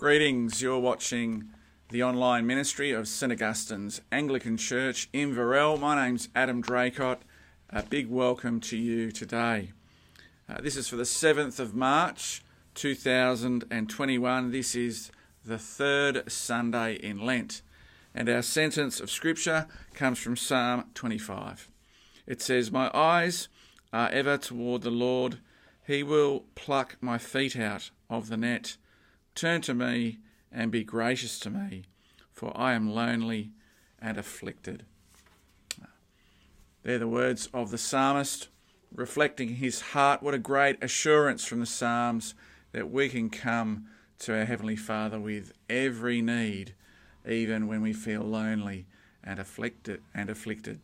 Greetings, you're watching the online ministry of St Augustine's Anglican Church in Inverell. My name's Adam Draycott. A big welcome to you today. Uh, this is for the 7th of March 2021. This is the third Sunday in Lent. And our sentence of Scripture comes from Psalm 25. It says, My eyes are ever toward the Lord. He will pluck my feet out of the net. Turn to me and be gracious to me, for I am lonely and afflicted. They're the words of the psalmist, reflecting his heart. What a great assurance from the Psalms that we can come to our Heavenly Father with every need, even when we feel lonely and afflicted and afflicted.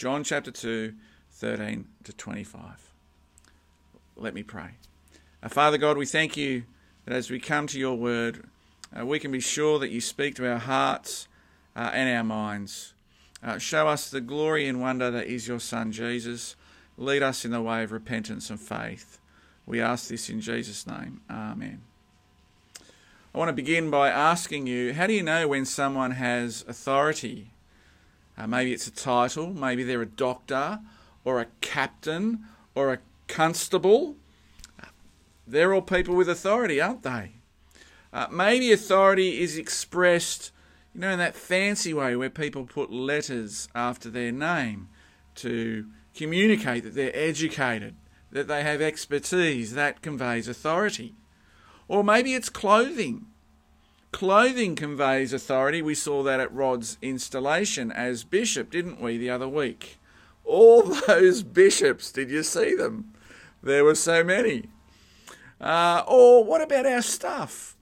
John chapter 2, 13 to 25. Let me pray. Uh, Father God, we thank you that as we come to your word, uh, we can be sure that you speak to our hearts uh, and our minds. Uh, show us the glory and wonder that is your Son, Jesus. Lead us in the way of repentance and faith. We ask this in Jesus' name. Amen. I want to begin by asking you how do you know when someone has authority? Uh, maybe it's a title, maybe they're a doctor or a captain or a constable. They're all people with authority, aren't they? Uh, maybe authority is expressed, you know, in that fancy way where people put letters after their name to communicate that they're educated, that they have expertise. That conveys authority. Or maybe it's clothing. Clothing conveys authority. We saw that at Rod's installation as bishop, didn't we, the other week? All those bishops, did you see them? There were so many. Uh, or what about our stuff?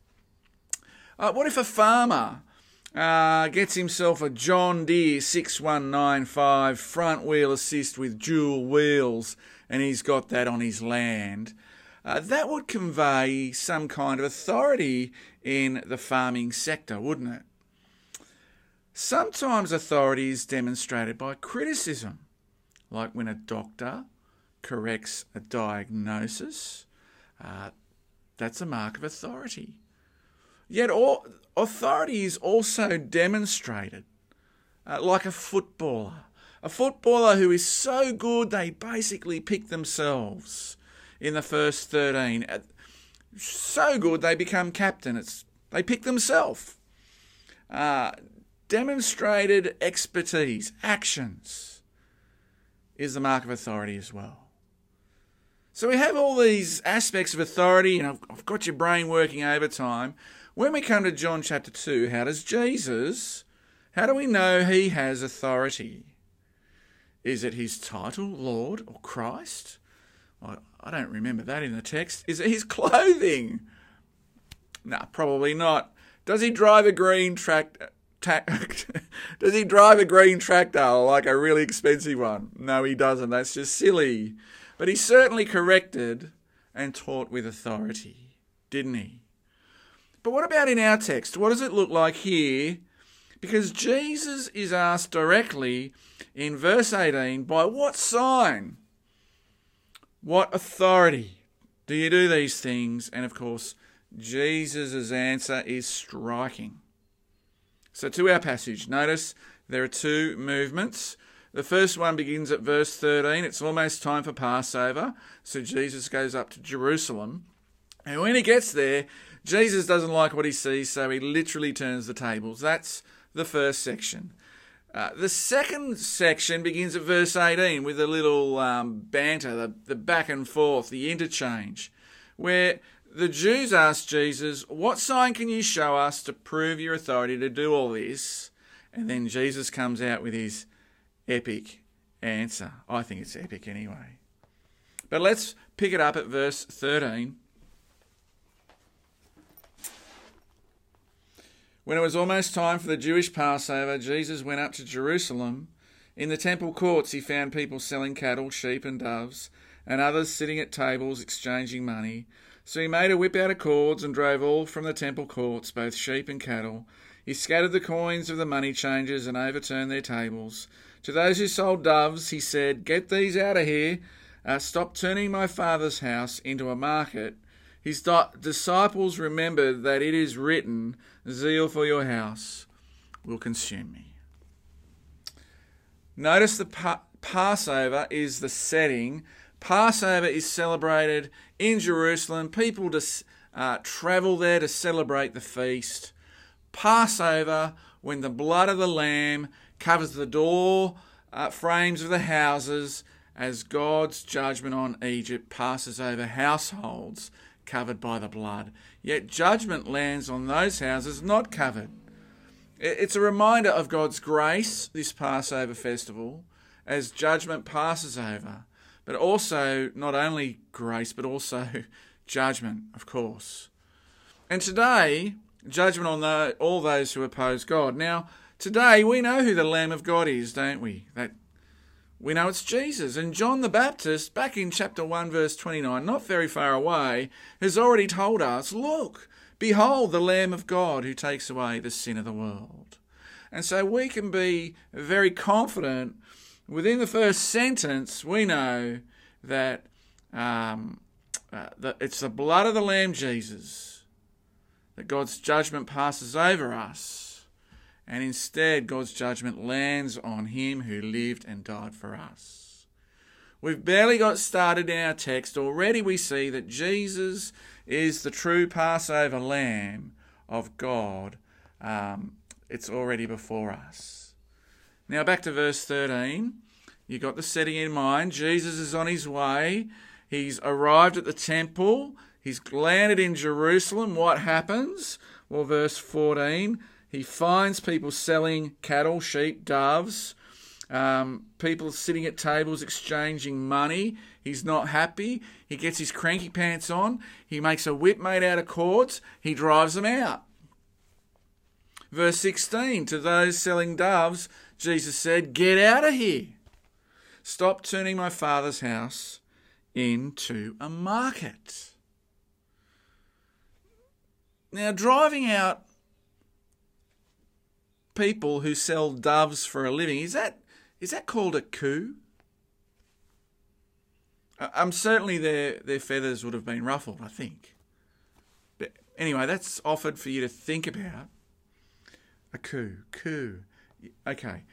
Uh, what if a farmer uh, gets himself a John Deere 6195 front wheel assist with dual wheels and he's got that on his land? Uh, that would convey some kind of authority in the farming sector, wouldn't it? Sometimes authority is demonstrated by criticism, like when a doctor corrects a diagnosis. Uh, that's a mark of authority. Yet all, authority is also demonstrated uh, like a footballer. A footballer who is so good they basically pick themselves in the first 13. Uh, so good they become captain. It's, they pick themselves. Uh, demonstrated expertise, actions, is the mark of authority as well. So we have all these aspects of authority, and I've, I've got your brain working overtime. When we come to John chapter 2, how does Jesus, how do we know he has authority? Is it his title, Lord or Christ? Don't remember that in the text. Is it his clothing? No, probably not. Does he drive a green tractor? Ta- does he drive a green tractor like a really expensive one? No, he doesn't. That's just silly. But he certainly corrected and taught with authority, didn't he? But what about in our text? What does it look like here? Because Jesus is asked directly in verse 18, by what sign, what authority do you do these things? And of course, Jesus' answer is striking. So, to our passage, notice there are two movements. The first one begins at verse 13. It's almost time for Passover. So, Jesus goes up to Jerusalem. And when he gets there, Jesus doesn't like what he sees, so he literally turns the tables. That's the first section. Uh, the second section begins at verse 18 with a little um, banter, the, the back and forth, the interchange, where the Jews ask Jesus, What sign can you show us to prove your authority to do all this? And then Jesus comes out with his epic answer. I think it's epic anyway. But let's pick it up at verse 13. When it was almost time for the Jewish Passover, Jesus went up to Jerusalem. In the temple courts, he found people selling cattle, sheep, and doves, and others sitting at tables exchanging money. So he made a whip out of cords and drove all from the temple courts, both sheep and cattle. He scattered the coins of the money changers and overturned their tables. To those who sold doves, he said, Get these out of here. Uh, stop turning my father's house into a market. His disciples remembered that it is written, Zeal for your house will consume me. Notice the pa- Passover is the setting. Passover is celebrated in Jerusalem. People just, uh, travel there to celebrate the feast. Passover, when the blood of the Lamb covers the door uh, frames of the houses as God's judgment on Egypt passes over households covered by the blood. Yet judgment lands on those houses not covered. It's a reminder of God's grace, this Passover festival, as judgment passes over, but also not only grace, but also judgment, of course. And today, judgment on the, all those who oppose God. Now, today we know who the Lamb of God is, don't we? That we know it's Jesus. And John the Baptist, back in chapter 1, verse 29, not very far away, has already told us look, behold the Lamb of God who takes away the sin of the world. And so we can be very confident within the first sentence, we know that, um, uh, it's the blood of the Lamb, Jesus, that God's judgment passes over us and instead God's judgment lands on him who lived and died for us. We've barely got started in our text. Already we see that Jesus is the true Passover lamb of God. Um, it's already before us. Now back to verse 13. You've got the setting in mind. Jesus is on his way. He's arrived at the temple. He's landed in Jerusalem. What happens? Well, verse 14 he finds people selling cattle, sheep, doves, um, people sitting at tables exchanging money. He's not happy. He gets his cranky pants on. He makes a whip made out of cords. He drives them out. Verse 16 To those selling doves, Jesus said, Get out of here. Stop turning my father's house into a market. Now, driving out people who sell doves for a living. Is that is that called a coup? I'm certainly their their feathers would have been ruffled, I think. But anyway, that's offered for you to think about. A coup, coup. Okay,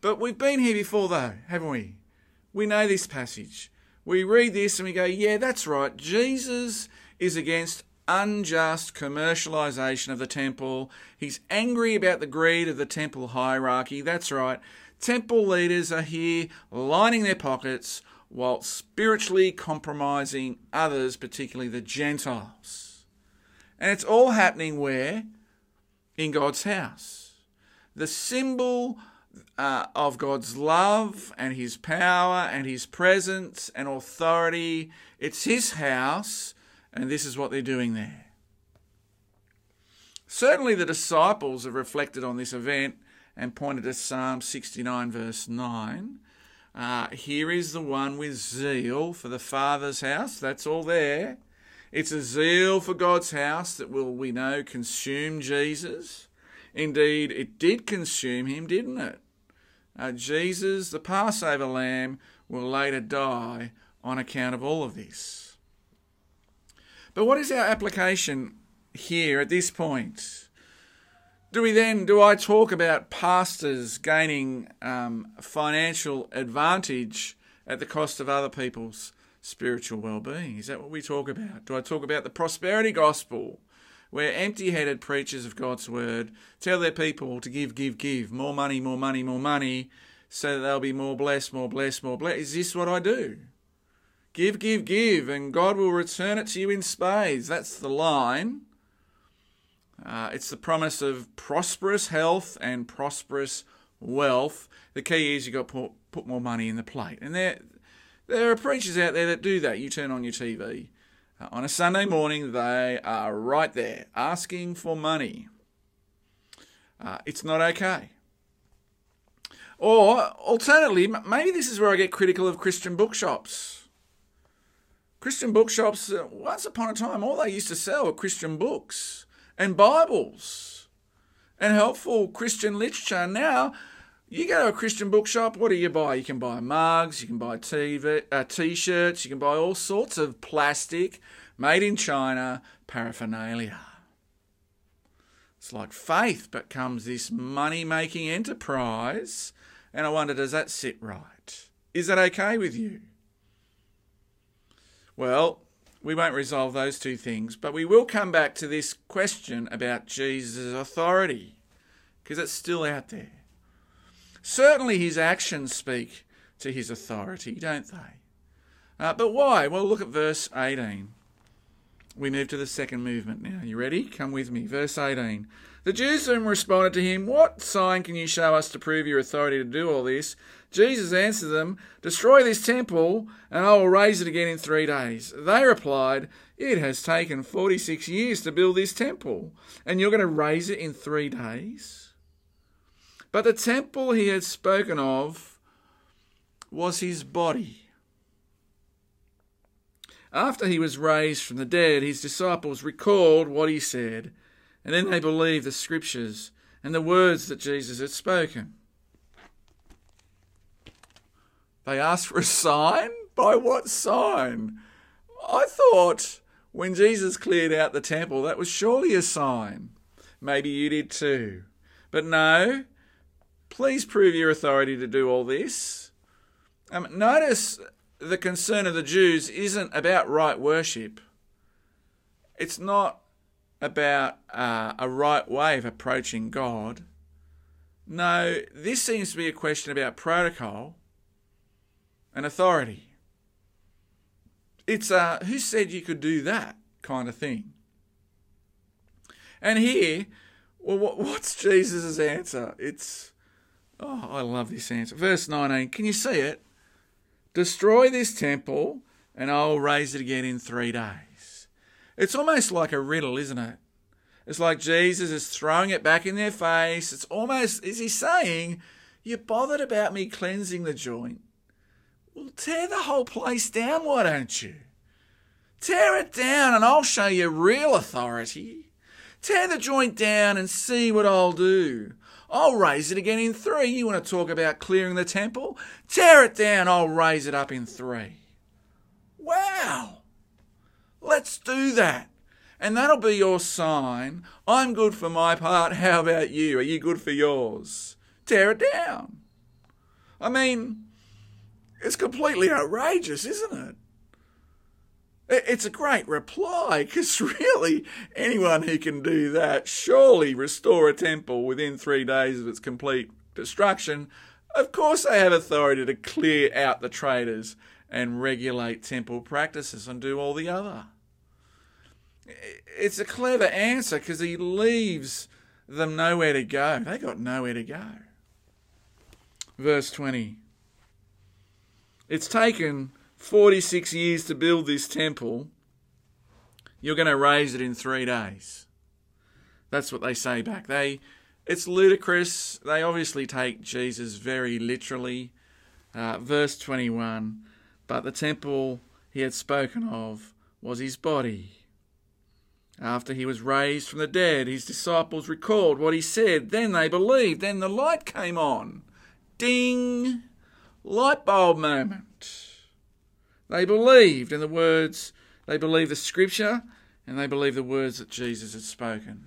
but we've been here before, though, haven't we? We know this passage. We read this and we go, yeah, that's right. Jesus is against unjust commercialization of the temple. He's angry about the greed of the temple hierarchy. That's right. Temple leaders are here lining their pockets while spiritually compromising others, particularly the Gentiles. And it's all happening where? In God's house. The symbol uh, of God's love and His power and His presence and authority. It's His house and this is what they're doing there. Certainly, the disciples have reflected on this event and pointed to Psalm 69, verse 9. Uh, here is the one with zeal for the Father's house. That's all there. It's a zeal for God's house that will, we know, consume Jesus. Indeed, it did consume him, didn't it? Uh, Jesus, the Passover lamb, will later die on account of all of this. But what is our application here at this point? Do we then, do I talk about pastors gaining um, financial advantage at the cost of other people's spiritual well being? Is that what we talk about? Do I talk about the prosperity gospel? where empty headed preachers of God's word tell their people to give, give, give, more money, more money, more money, so that they'll be more blessed, more blessed, more blessed. Is this what I do? Give, give, give, and God will return it to you in spades. That's the line. Uh, it's the promise of prosperous health and prosperous wealth. The key is you've got to put, more money in the plate. And there, there are preachers out there that do that. You turn on your TV. Uh, on a Sunday morning, they are right there asking for money. Uh, it's not okay. Or, alternatively, maybe this is where I get critical of Christian bookshops. Christian bookshops, uh, once upon a time, all they used to sell were Christian books and Bibles and helpful Christian literature. Now, you go to a Christian bookshop, what do you buy? You can buy mugs, you can buy TV, uh, t-shirts, you can buy all sorts of plastic, made in China paraphernalia. It's like faith becomes this money-making enterprise, and I wonder, does that sit right? Is that okay with you? Well, we won't resolve those two things, but we will come back to this question about Jesus' authority, because it's still out there. Certainly, his actions speak to his authority, don't they? Uh, but why? Well, look at verse 18. We move to the second movement now. You ready? Come with me. Verse 18. The Jews then responded to him, What sign can you show us to prove your authority to do all this? Jesus answered them, Destroy this temple, and I will raise it again in three days. They replied, It has taken 46 years to build this temple, and you're going to raise it in three days? But the temple he had spoken of was his body. After he was raised from the dead, his disciples recalled what he said, and then they believed the scriptures and the words that Jesus had spoken. They asked for a sign? By what sign? I thought when Jesus cleared out the temple, that was surely a sign. Maybe you did too. But no, please prove your authority to do all this. Um, notice the concern of the Jews isn't about right worship. It's not about uh, a right way of approaching God. No, this seems to be a question about protocol and authority. It's uh, who said you could do that kind of thing. And here, well, what's Jesus' answer? It's, oh, I love this answer. Verse 19, can you see it? Destroy this temple, and I'll raise it again in three days. It's almost like a riddle, isn't it? It's like Jesus is throwing it back in their face. It's almost, is he saying, You're bothered about me cleansing the joint? Well, tear the whole place down, why don't you? Tear it down and I'll show you real authority. Tear the joint down and see what I'll do. I'll raise it again in three. You want to talk about clearing the temple? Tear it down, I'll raise it up in three. Wow! Let's do that. And that'll be your sign. I'm good for my part. How about you? Are you good for yours? Tear it down. I mean, it's completely outrageous, isn't it? It's a great reply because really anyone who can do that, surely restore a temple within three days of its complete destruction, of course they have authority to clear out the traitors and regulate temple practices and do all the other. It's a clever answer because he leaves them nowhere to go. They got nowhere to go. Verse 20. It's taken 46 years to build this temple. You're going to raise it in three days. That's what they say back. They, it's ludicrous. They obviously take Jesus very literally. Uh, verse 21 But the temple he had spoken of was his body. After he was raised from the dead, his disciples recalled what he said. Then they believed. Then the light came on. Ding! Light bulb moment. They believed in the words, they believed the scripture, and they believed the words that Jesus had spoken.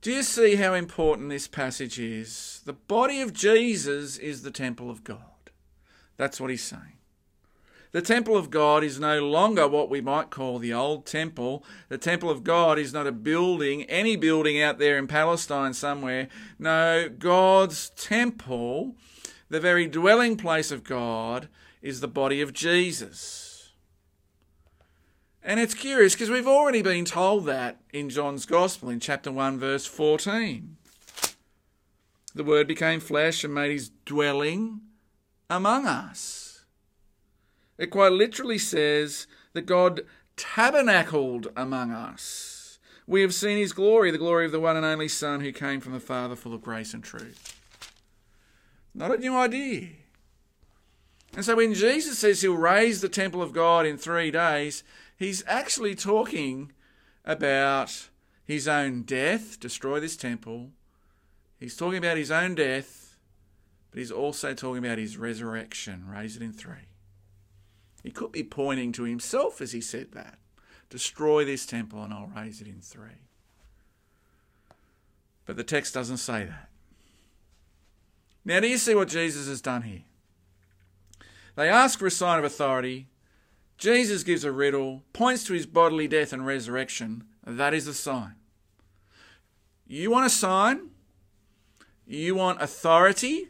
Do you see how important this passage is? The body of Jesus is the temple of God. That's what he's saying. The temple of God is no longer what we might call the old temple. The temple of God is not a building, any building out there in Palestine somewhere. No, God's temple, the very dwelling place of God, is the body of Jesus. And it's curious because we've already been told that in John's Gospel in chapter 1, verse 14. The Word became flesh and made his dwelling among us. It quite literally says that God tabernacled among us. We have seen his glory, the glory of the one and only Son who came from the Father full of grace and truth. Not a new idea. And so when Jesus says he'll raise the temple of God in three days, he's actually talking about his own death, destroy this temple. He's talking about his own death, but he's also talking about his resurrection, raise it in three. He could be pointing to himself as he said that. Destroy this temple and I'll raise it in three. But the text doesn't say that. Now, do you see what Jesus has done here? They ask for a sign of authority. Jesus gives a riddle, points to his bodily death and resurrection. That is the sign. You want a sign? You want authority?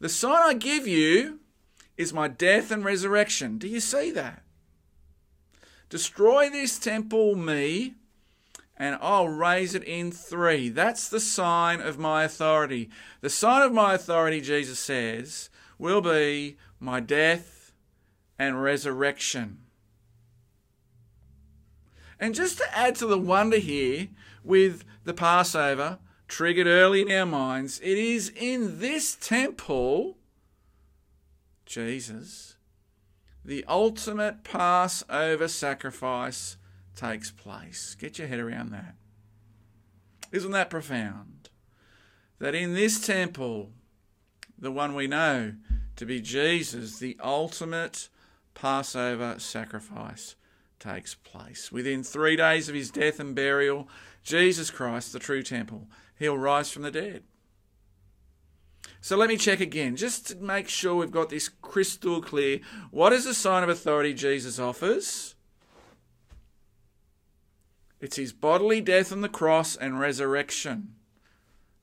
The sign I give you is my death and resurrection. Do you see that? Destroy this temple, me, and I'll raise it in three. That's the sign of my authority. The sign of my authority, Jesus says, will be my death and resurrection. And just to add to the wonder here with the Passover, triggered early in our minds, it is in this temple, Jesus, the ultimate Passover sacrifice takes place. Get your head around that. Isn't that profound? That in this temple, the one we know to be Jesus, the ultimate Passover sacrifice takes place. Within three days of his death and burial, Jesus Christ, the true temple, he'll rise from the dead. So let me check again, just to make sure we've got this crystal clear. What is the sign of authority Jesus offers? It's his bodily death on the cross and resurrection.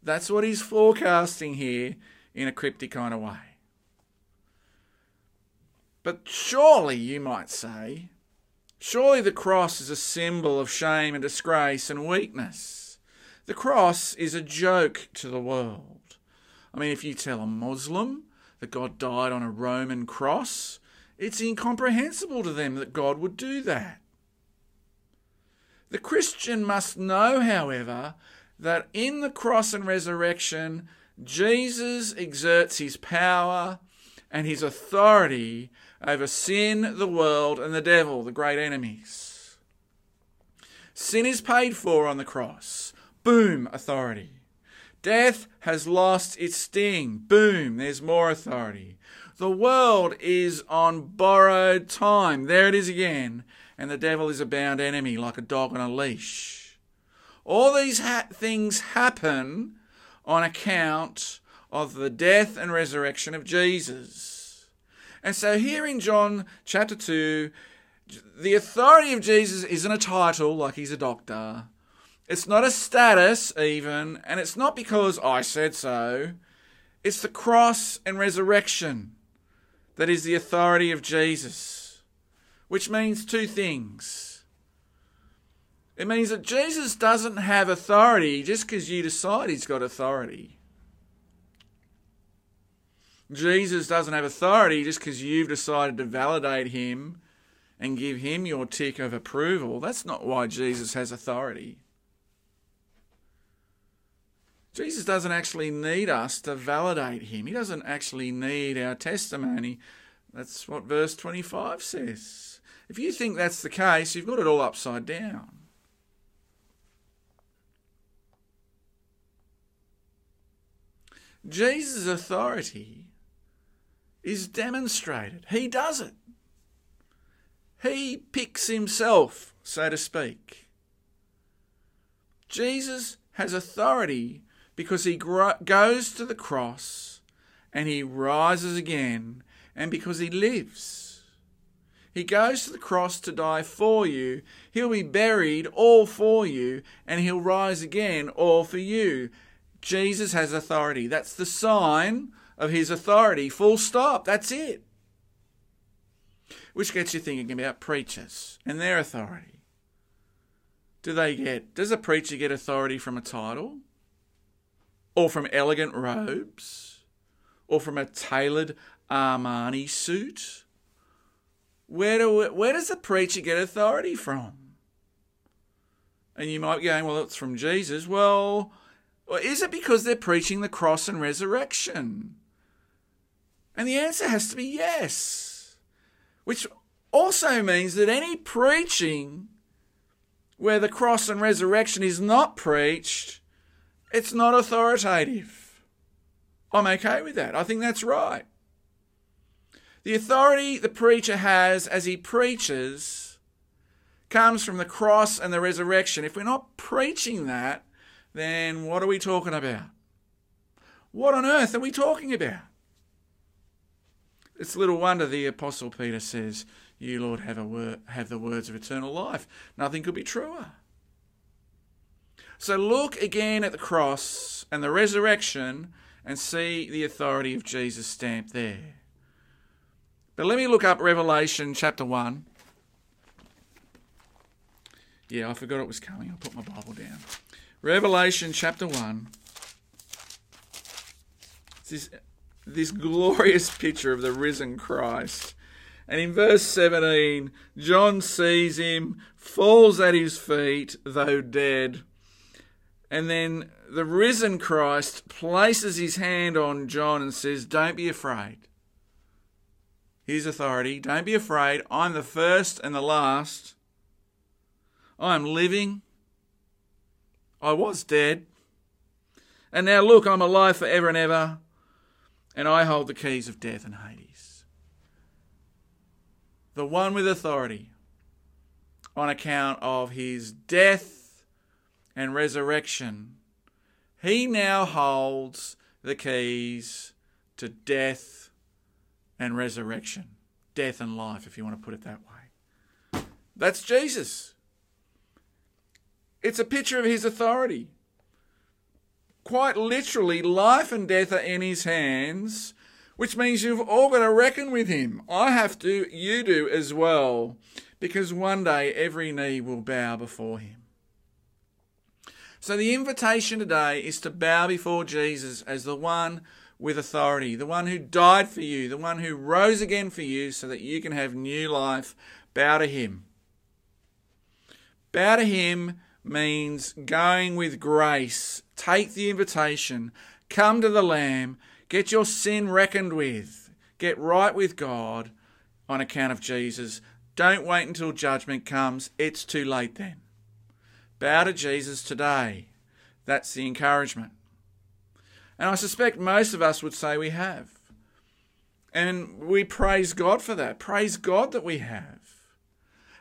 That's what he's forecasting here in a cryptic kind of way. But surely, you might say, surely the cross is a symbol of shame and disgrace and weakness. The cross is a joke to the world. I mean, if you tell a Muslim that God died on a Roman cross, it's incomprehensible to them that God would do that. The Christian must know, however, that in the cross and resurrection, Jesus exerts his power and his authority over sin, the world, and the devil, the great enemies. Sin is paid for on the cross. Boom, authority. Death has lost its sting. Boom, there's more authority. The world is on borrowed time. There it is again. And the devil is a bound enemy like a dog on a leash. All these ha- things happen on account of the death and resurrection of Jesus. And so here in John chapter 2, the authority of Jesus isn't a title like he's a doctor. It's not a status, even, and it's not because I said so. It's the cross and resurrection that is the authority of Jesus, which means two things. It means that Jesus doesn't have authority just because you decide he's got authority. Jesus doesn't have authority just because you've decided to validate him and give him your tick of approval. That's not why Jesus has authority. Jesus doesn't actually need us to validate him. He doesn't actually need our testimony. That's what verse 25 says. If you think that's the case, you've got it all upside down. Jesus' authority is demonstrated. He does it. He picks himself, so to speak. Jesus has authority because he goes to the cross and he rises again, and because he lives. He goes to the cross to die for you. He'll be buried all for you, and he'll rise again all for you. Jesus has authority. That's the sign of his authority. Full stop. That's it. Which gets you thinking about preachers and their authority. Do they get, does a preacher get authority from a title? Or from elegant robes? Or from a tailored Armani suit? Where, do, where does a preacher get authority from? And you might be going, well, it's from Jesus. Well, is it because they're preaching the cross and resurrection? And the answer has to be yes. Which also means that any preaching where the cross and resurrection is not preached, it's not authoritative. I'm okay with that. I think that's right. The authority the preacher has as he preaches comes from the cross and the resurrection. If we're not preaching that, then what are we talking about? What on earth are we talking about? It's little wonder the Apostle Peter says, You, Lord, have, have the words of eternal life. Nothing could be truer. So look again at the cross and the resurrection and see the authority of Jesus stamped there. But let me look up Revelation chapter 1. Yeah, I forgot it was coming. I'll put my Bible down. Revelation chapter 1. This, this glorious picture of the risen Christ. And in verse 17, John sees him, falls at his feet, though dead. And then the risen Christ places his hand on John and says, Don't be afraid. His authority, don't be afraid. I'm the first and the last. I'm living. I was dead. And now look, I'm alive forever and ever. And I hold the keys of death and Hades. The one with authority on account of his death and resurrection. He now holds the keys to death and resurrection. Death and life, if you want to put it that way. That's Jesus. It's a picture of his authority. Quite literally, life and death are in his hands, which means you've all got to reckon with him. I have to, you do as well because one day every knee will bow before him. So the invitation today is to bow before Jesus as the one with authority, the one who died for you, the one who rose again for you so that you can have new life. Bow to him. Bow to him means going with grace. Take the invitation. Come to the Lamb. Get your sin reckoned with. Get right with God on account of Jesus. Don't wait until judgment comes. It's too late then. Bow to Jesus today. That's the encouragement. And I suspect most of us would say we have. And we praise God for that. Praise God that we have.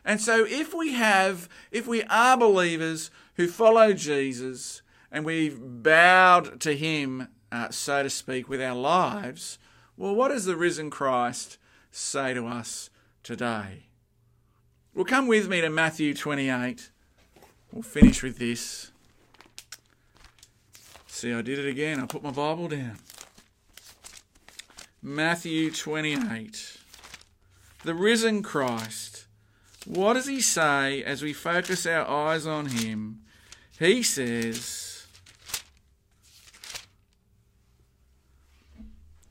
And so if we have, if we are believers who follow Jesus and we've bowed to him, uh, so to speak, with our lives, well, what does the risen Christ say to us today? Well, come with me to Matthew 28. We'll finish with this. See, I did it again. I put my Bible down. Matthew 28. The risen Christ. What does he say as we focus our eyes on him? He says,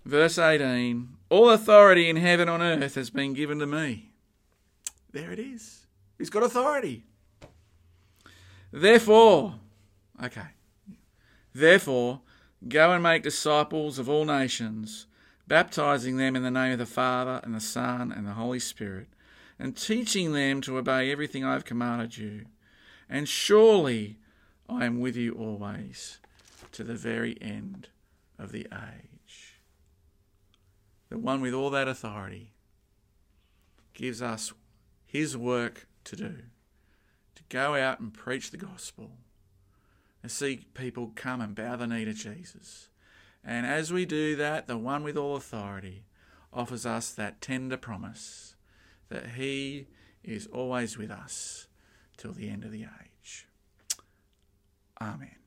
verse 18 All authority in heaven and on earth has been given to me. There it is. He's got authority. Therefore, okay. Therefore, go and make disciples of all nations, baptizing them in the name of the Father and the Son and the Holy Spirit, and teaching them to obey everything I have commanded you. And surely I am with you always to the very end of the age. The one with all that authority gives us his work to do go out and preach the gospel and see people come and bow the knee to Jesus. And as we do that, the one with all authority offers us that tender promise that he is always with us till the end of the age. Amen.